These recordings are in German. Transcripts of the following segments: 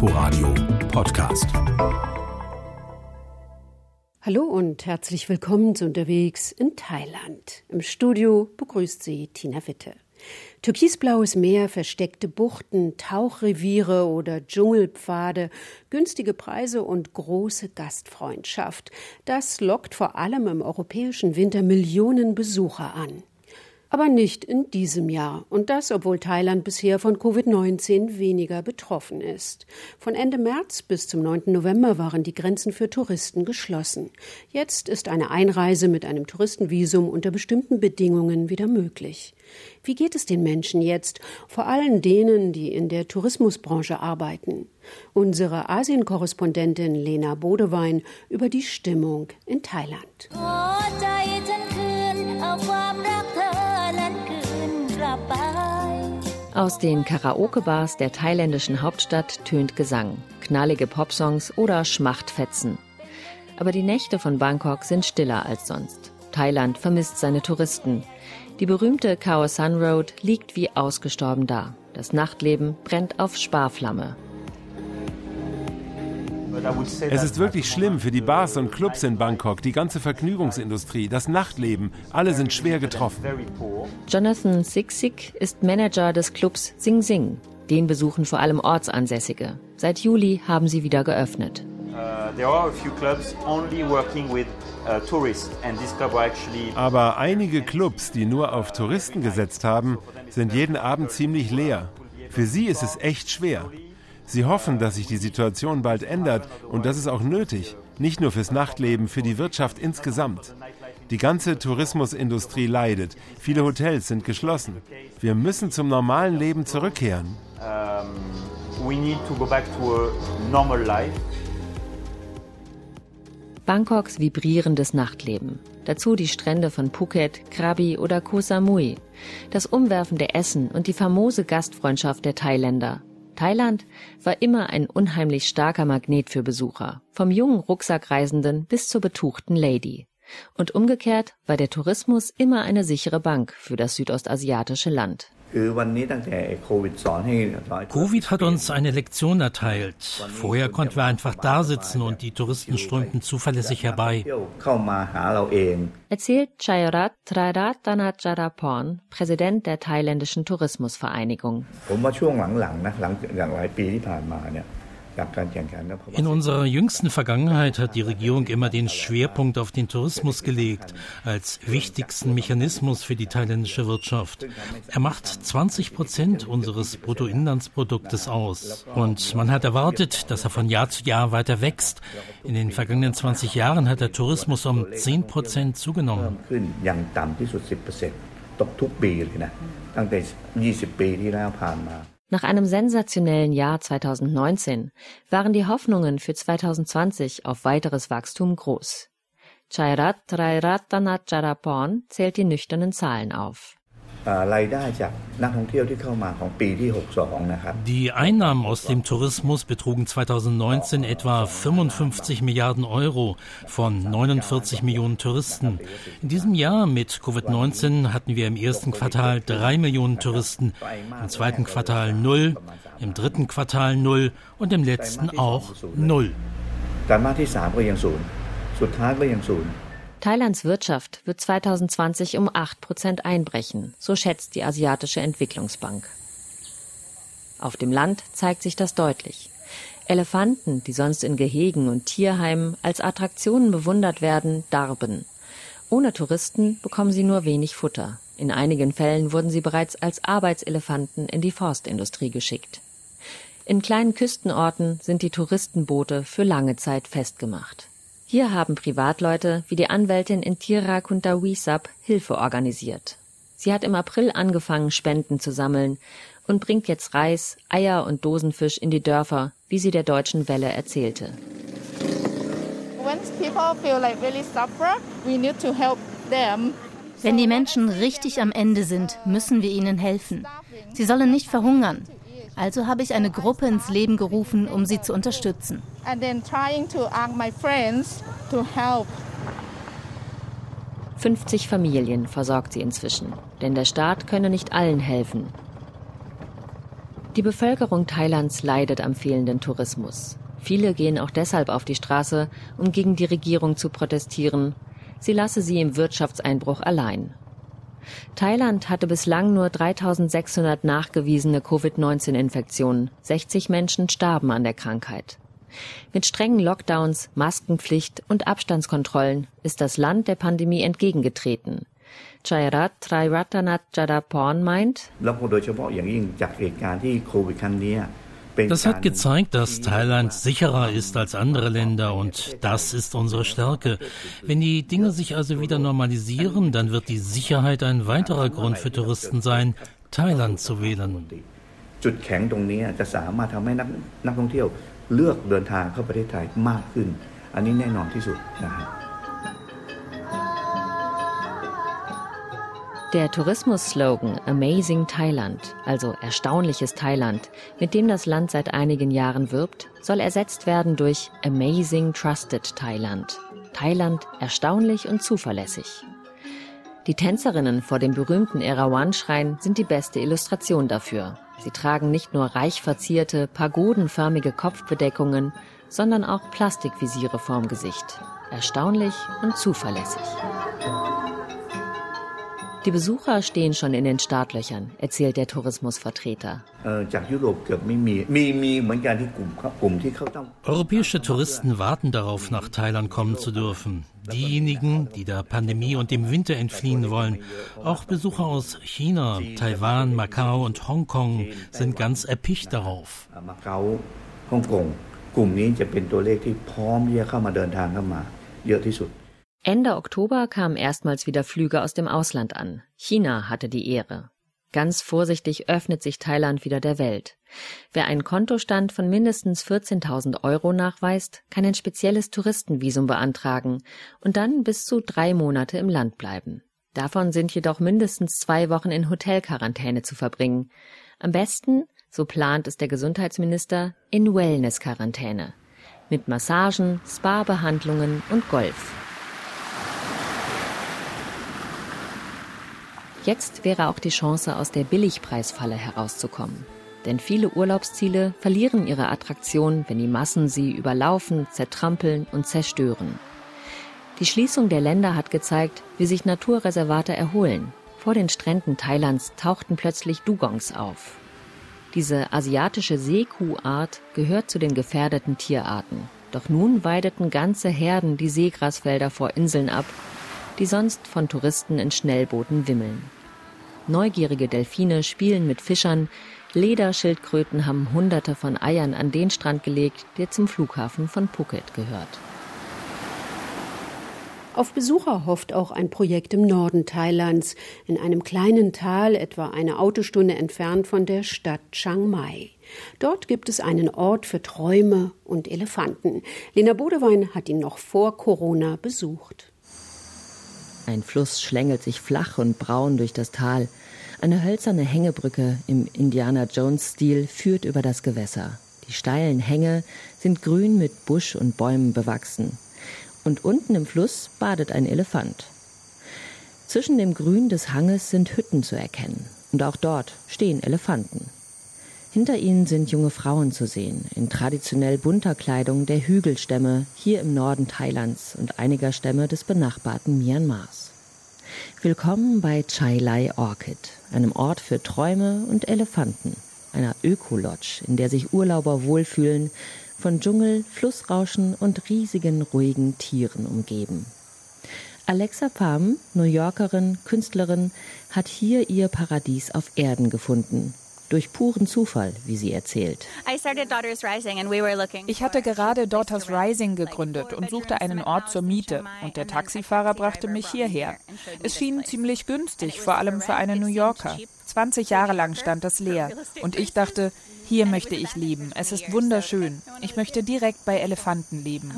Inforadio Podcast. Hallo und herzlich willkommen zu Unterwegs in Thailand. Im Studio begrüßt Sie Tina Witte. Türkisblaues Meer, versteckte Buchten, Tauchreviere oder Dschungelpfade, günstige Preise und große Gastfreundschaft. Das lockt vor allem im europäischen Winter Millionen Besucher an. Aber nicht in diesem Jahr. Und das, obwohl Thailand bisher von Covid-19 weniger betroffen ist. Von Ende März bis zum 9. November waren die Grenzen für Touristen geschlossen. Jetzt ist eine Einreise mit einem Touristenvisum unter bestimmten Bedingungen wieder möglich. Wie geht es den Menschen jetzt, vor allem denen, die in der Tourismusbranche arbeiten? Unsere Asienkorrespondentin Lena Bodewein über die Stimmung in Thailand. Aus den Karaoke-Bars der thailändischen Hauptstadt tönt Gesang, knallige Popsongs oder Schmachtfetzen. Aber die Nächte von Bangkok sind stiller als sonst. Thailand vermisst seine Touristen. Die berühmte Khao San Road liegt wie ausgestorben da. Das Nachtleben brennt auf Sparflamme. Es ist wirklich schlimm für die Bars und Clubs in Bangkok, die ganze Vergnügungsindustrie, das Nachtleben. Alle sind schwer getroffen. Jonathan Siksik ist Manager des Clubs Sing Sing. Den besuchen vor allem Ortsansässige. Seit Juli haben sie wieder geöffnet. Uh, uh, Aber einige Clubs, die nur auf Touristen gesetzt haben, sind jeden Abend ziemlich leer. Für sie ist es echt schwer. Sie hoffen, dass sich die Situation bald ändert und das ist auch nötig, nicht nur fürs Nachtleben, für die Wirtschaft insgesamt. Die ganze Tourismusindustrie leidet, viele Hotels sind geschlossen. Wir müssen zum normalen Leben zurückkehren. Bangkoks vibrierendes Nachtleben. Dazu die Strände von Phuket, Krabi oder Koh Samui. Das umwerfende Essen und die famose Gastfreundschaft der Thailänder. Thailand war immer ein unheimlich starker Magnet für Besucher, vom jungen Rucksackreisenden bis zur betuchten Lady. Und umgekehrt war der Tourismus immer eine sichere Bank für das südostasiatische Land. Covid hat uns eine Lektion erteilt. Vorher konnten wir einfach da sitzen und die Touristen strömten zuverlässig herbei. Erzählt Chayrat Trairatanajarapon, Präsident der thailändischen Tourismusvereinigung. In unserer jüngsten Vergangenheit hat die Regierung immer den Schwerpunkt auf den Tourismus gelegt, als wichtigsten Mechanismus für die thailändische Wirtschaft. Er macht 20 Prozent unseres Bruttoinlandsproduktes aus. Und man hat erwartet, dass er von Jahr zu Jahr weiter wächst. In den vergangenen 20 Jahren hat der Tourismus um 10 Prozent zugenommen. ตกทุกปีเลยนะตั้งแต่20ปีที่แล้วผ่านมา nach einem sensationellen Jahr 2019 waren die Hoffnungen für 2020 auf weiteres Wachstum groß. Chairat Trairatanachaраporn zählt die nüchternen Zahlen auf. Die Einnahmen aus dem Tourismus betrugen 2019 etwa 55 Milliarden Euro von 49 Millionen Touristen. In diesem Jahr mit Covid-19 hatten wir im ersten Quartal drei Millionen Touristen, im zweiten Quartal null, im dritten Quartal null und im letzten auch null. ไตรมาสที่3ก็ยังศูนย์สุดท้ายก็ยังศูนย์ Thailands Wirtschaft wird 2020 um 8 Prozent einbrechen, so schätzt die Asiatische Entwicklungsbank. Auf dem Land zeigt sich das deutlich. Elefanten, die sonst in Gehegen und Tierheimen als Attraktionen bewundert werden, darben. Ohne Touristen bekommen sie nur wenig Futter. In einigen Fällen wurden sie bereits als Arbeitselefanten in die Forstindustrie geschickt. In kleinen Küstenorten sind die Touristenboote für lange Zeit festgemacht. Hier haben Privatleute wie die Anwältin Intira Kuntawisab Hilfe organisiert. Sie hat im April angefangen, Spenden zu sammeln und bringt jetzt Reis, Eier und Dosenfisch in die Dörfer, wie sie der Deutschen Welle erzählte. Wenn die Menschen richtig am Ende sind, müssen wir ihnen helfen. Sie sollen nicht verhungern. Also habe ich eine Gruppe ins Leben gerufen, um sie zu unterstützen. 50 Familien versorgt sie inzwischen, denn der Staat könne nicht allen helfen. Die Bevölkerung Thailands leidet am fehlenden Tourismus. Viele gehen auch deshalb auf die Straße, um gegen die Regierung zu protestieren. Sie lasse sie im Wirtschaftseinbruch allein. Thailand hatte bislang nur 3600 nachgewiesene Covid-19-Infektionen. 60 Menschen starben an der Krankheit. Mit strengen Lockdowns, Maskenpflicht und Abstandskontrollen ist das Land der Pandemie entgegengetreten. Chairat Triratanath Jadaporn meint, das hat gezeigt, dass Thailand sicherer ist als andere Länder und das ist unsere Stärke. Wenn die Dinge sich also wieder normalisieren, dann wird die Sicherheit ein weiterer Grund für Touristen sein, Thailand zu wählen. จุดแข็งตรงนี้จะสามารถทำให้นักนักท่องเที่ยวเลือกเดินทางเข้าประเทศไทยมากขึ้น อันนี้แน่นอนที่สุดนะฮะ Der Tourismus-Slogan Amazing Thailand, also erstaunliches Thailand, mit dem das Land seit einigen Jahren wirbt, soll ersetzt werden durch Amazing Trusted Thailand. Thailand erstaunlich und zuverlässig. Die Tänzerinnen vor dem berühmten Erawan-Schrein sind die beste Illustration dafür. Sie tragen nicht nur reich verzierte, pagodenförmige Kopfbedeckungen, sondern auch Plastikvisiere vorm Gesicht. Erstaunlich und zuverlässig. Die Besucher stehen schon in den Startlöchern, erzählt der Tourismusvertreter. Europäische Touristen warten darauf, nach Thailand kommen zu dürfen. Diejenigen, die der Pandemie und dem Winter entfliehen wollen, auch Besucher aus China, Taiwan, Macau und Hongkong sind ganz erpicht darauf. กลุ่มนี้จะเป็นตัวเลขที่พร้อมที่จะเข้ามาเดินทางเข้ามาเยอะที่สุด Ende Oktober kamen erstmals wieder Flüge aus dem Ausland an. China hatte die Ehre. Ganz vorsichtig öffnet sich Thailand wieder der Welt. Wer einen Kontostand von mindestens 14.000 Euro nachweist, kann ein spezielles Touristenvisum beantragen und dann bis zu drei Monate im Land bleiben. Davon sind jedoch mindestens zwei Wochen in Hotelquarantäne zu verbringen. Am besten, so plant es der Gesundheitsminister, in Wellness-Quarantäne. Mit Massagen, Spa-Behandlungen und Golf. Jetzt wäre auch die Chance, aus der Billigpreisfalle herauszukommen. Denn viele Urlaubsziele verlieren ihre Attraktion, wenn die Massen sie überlaufen, zertrampeln und zerstören. Die Schließung der Länder hat gezeigt, wie sich Naturreservate erholen. Vor den Stränden Thailands tauchten plötzlich Dugongs auf. Diese asiatische Seekuhart gehört zu den gefährdeten Tierarten. Doch nun weideten ganze Herden die Seegrasfelder vor Inseln ab, die sonst von Touristen in Schnellbooten wimmeln. Neugierige Delfine spielen mit Fischern, Lederschildkröten haben hunderte von Eiern an den Strand gelegt, der zum Flughafen von Phuket gehört. Auf Besucher hofft auch ein Projekt im Norden Thailands, in einem kleinen Tal, etwa eine Autostunde entfernt von der Stadt Chiang Mai. Dort gibt es einen Ort für Träume und Elefanten. Lena Bodewein hat ihn noch vor Corona besucht. Ein Fluss schlängelt sich flach und braun durch das Tal. Eine hölzerne Hängebrücke im Indiana Jones-Stil führt über das Gewässer. Die steilen Hänge sind grün mit Busch und Bäumen bewachsen. Und unten im Fluss badet ein Elefant. Zwischen dem Grün des Hanges sind Hütten zu erkennen. Und auch dort stehen Elefanten. Hinter ihnen sind junge Frauen zu sehen, in traditionell bunter Kleidung der Hügelstämme hier im Norden Thailands und einiger Stämme des benachbarten Myanmars. Willkommen bei Chai Lai Orchid, einem Ort für Träume und Elefanten, einer Ökolodge, in der sich Urlauber wohlfühlen, von Dschungel, Flussrauschen und riesigen, ruhigen Tieren umgeben. Alexa Pham, New Yorkerin, Künstlerin, hat hier ihr Paradies auf Erden gefunden durch puren Zufall, wie sie erzählt. Ich hatte gerade Daughters Rising gegründet und suchte einen Ort zur Miete. Und der Taxifahrer brachte mich hierher. Es schien ziemlich günstig, vor allem für einen New Yorker. 20 Jahre lang stand das leer. Und ich dachte, hier möchte ich leben. Es ist wunderschön. Ich möchte direkt bei Elefanten leben.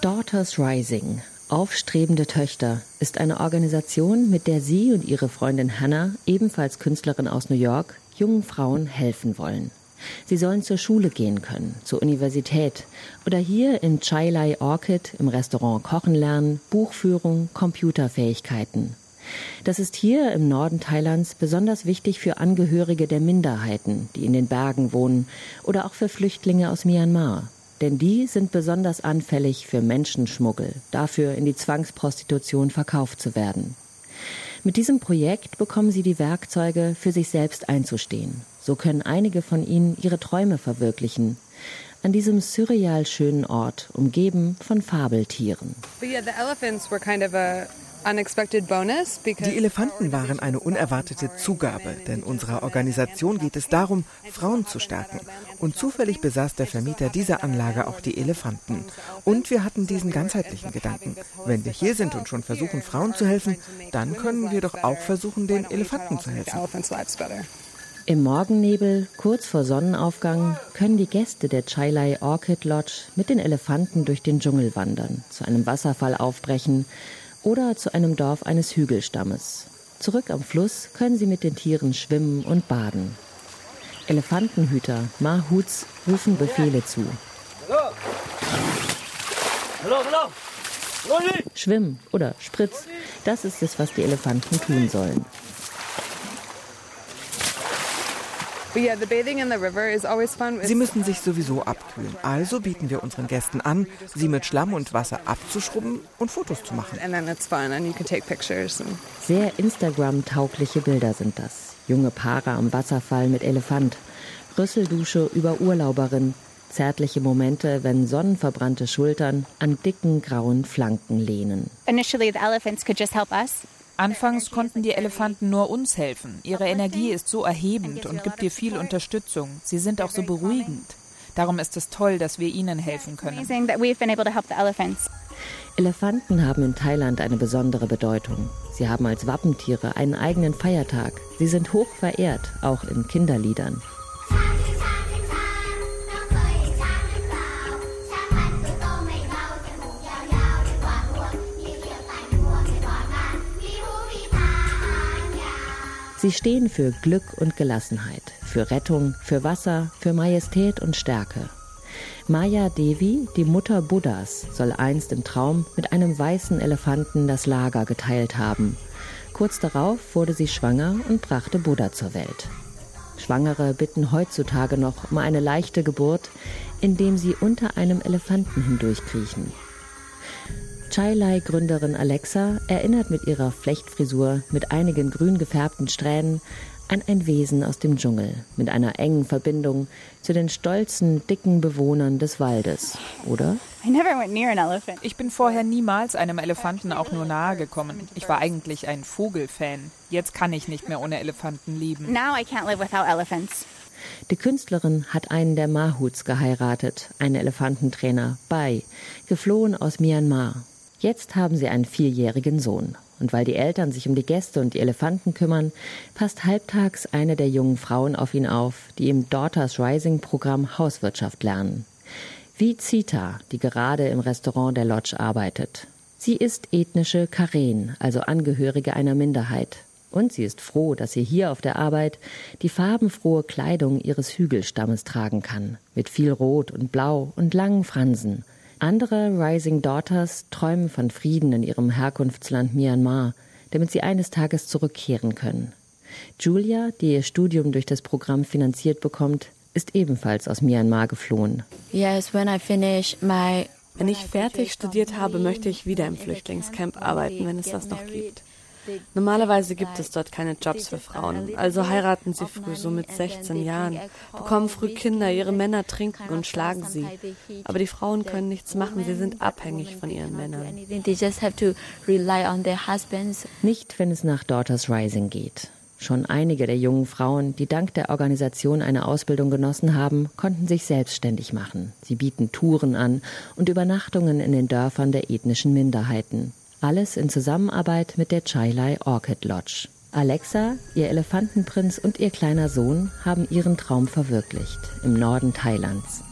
Daughters Rising, Aufstrebende Töchter ist eine Organisation, mit der sie und ihre Freundin Hannah, ebenfalls Künstlerin aus New York, jungen Frauen helfen wollen. Sie sollen zur Schule gehen können, zur Universität oder hier in Chai Lai Orchid im Restaurant kochen lernen, Buchführung, Computerfähigkeiten. Das ist hier im Norden Thailands besonders wichtig für Angehörige der Minderheiten, die in den Bergen wohnen, oder auch für Flüchtlinge aus Myanmar. Denn die sind besonders anfällig für Menschenschmuggel, dafür in die Zwangsprostitution verkauft zu werden. Mit diesem Projekt bekommen sie die Werkzeuge, für sich selbst einzustehen. So können einige von ihnen ihre Träume verwirklichen. An diesem surreal schönen Ort, umgeben von Fabeltieren. But yeah, the elephants were kind of a die Elefanten waren eine unerwartete Zugabe, denn unserer Organisation geht es darum, Frauen zu stärken. Und zufällig besaß der Vermieter dieser Anlage auch die Elefanten. Und wir hatten diesen ganzheitlichen Gedanken. Wenn wir hier sind und schon versuchen, Frauen zu helfen, dann können wir doch auch versuchen, den Elefanten zu helfen. Im Morgennebel, kurz vor Sonnenaufgang, können die Gäste der Chailai Orchid Lodge mit den Elefanten durch den Dschungel wandern, zu einem Wasserfall aufbrechen oder zu einem Dorf eines Hügelstammes. Zurück am Fluss können sie mit den Tieren schwimmen und baden. Elefantenhüter Mahuts rufen Befehle zu. Schwimm oder Spritz, das ist es, was die Elefanten tun sollen. Sie müssen sich sowieso abkühlen. Also bieten wir unseren Gästen an, sie mit Schlamm und Wasser abzuschrubben und Fotos zu machen. Sehr Instagram-taugliche Bilder sind das. Junge Paare am Wasserfall mit Elefant, Rüsseldusche über Urlauberin, zärtliche Momente, wenn sonnenverbrannte Schultern an dicken grauen Flanken lehnen. Initially the elephants could just help us. Anfangs konnten die Elefanten nur uns helfen. Ihre Energie ist so erhebend und gibt dir viel Unterstützung. Sie sind auch so beruhigend. Darum ist es toll, dass wir ihnen helfen können. Elefanten haben in Thailand eine besondere Bedeutung. Sie haben als Wappentiere einen eigenen Feiertag. Sie sind hoch verehrt, auch in Kinderliedern. Sie stehen für Glück und Gelassenheit, für Rettung, für Wasser, für Majestät und Stärke. Maya Devi, die Mutter Buddhas, soll einst im Traum mit einem weißen Elefanten das Lager geteilt haben. Kurz darauf wurde sie schwanger und brachte Buddha zur Welt. Schwangere bitten heutzutage noch um eine leichte Geburt, indem sie unter einem Elefanten hindurchkriechen. Chailai-Gründerin Alexa erinnert mit ihrer Flechtfrisur mit einigen grün gefärbten Strähnen an ein Wesen aus dem Dschungel mit einer engen Verbindung zu den stolzen, dicken Bewohnern des Waldes, oder? Ich bin vorher niemals einem Elefanten auch nur nahe gekommen. Ich war eigentlich ein Vogelfan. Jetzt kann ich nicht mehr ohne Elefanten leben. Die Künstlerin hat einen der Mahuts geheiratet, einen Elefantentrainer, Bai, geflohen aus Myanmar. Jetzt haben sie einen vierjährigen Sohn. Und weil die Eltern sich um die Gäste und die Elefanten kümmern, passt halbtags eine der jungen Frauen auf ihn auf, die im Daughters Rising Programm Hauswirtschaft lernen. Wie Zita, die gerade im Restaurant der Lodge arbeitet. Sie ist ethnische Karen, also Angehörige einer Minderheit. Und sie ist froh, dass sie hier auf der Arbeit die farbenfrohe Kleidung ihres Hügelstammes tragen kann, mit viel Rot und Blau und langen Fransen andere Rising Daughters träumen von Frieden in ihrem Herkunftsland Myanmar, damit sie eines Tages zurückkehren können. Julia, die ihr Studium durch das Programm finanziert bekommt, ist ebenfalls aus Myanmar geflohen. Wenn ich fertig studiert habe, möchte ich wieder im Flüchtlingscamp arbeiten, wenn es das noch gibt. Normalerweise gibt es dort keine Jobs für Frauen, also heiraten sie früh, so mit 16 Jahren, bekommen früh Kinder, ihre Männer trinken und schlagen sie. Aber die Frauen können nichts machen, sie sind abhängig von ihren Männern. Nicht, wenn es nach Daughters Rising geht. Schon einige der jungen Frauen, die dank der Organisation eine Ausbildung genossen haben, konnten sich selbstständig machen. Sie bieten Touren an und Übernachtungen in den Dörfern der ethnischen Minderheiten. Alles in Zusammenarbeit mit der Chailai Orchid Lodge. Alexa, ihr Elefantenprinz und ihr kleiner Sohn haben ihren Traum verwirklicht im Norden Thailands.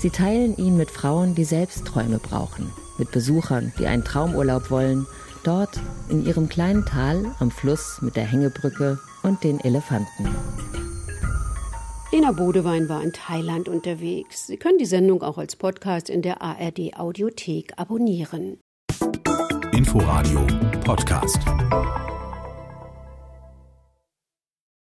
Sie teilen ihn mit Frauen, die selbst Träume brauchen, mit Besuchern, die einen Traumurlaub wollen, dort in ihrem kleinen Tal am Fluss mit der Hängebrücke und den Elefanten. Lena Bodewein war in Thailand unterwegs. Sie können die Sendung auch als Podcast in der ARD Audiothek abonnieren. Inforadio Podcast.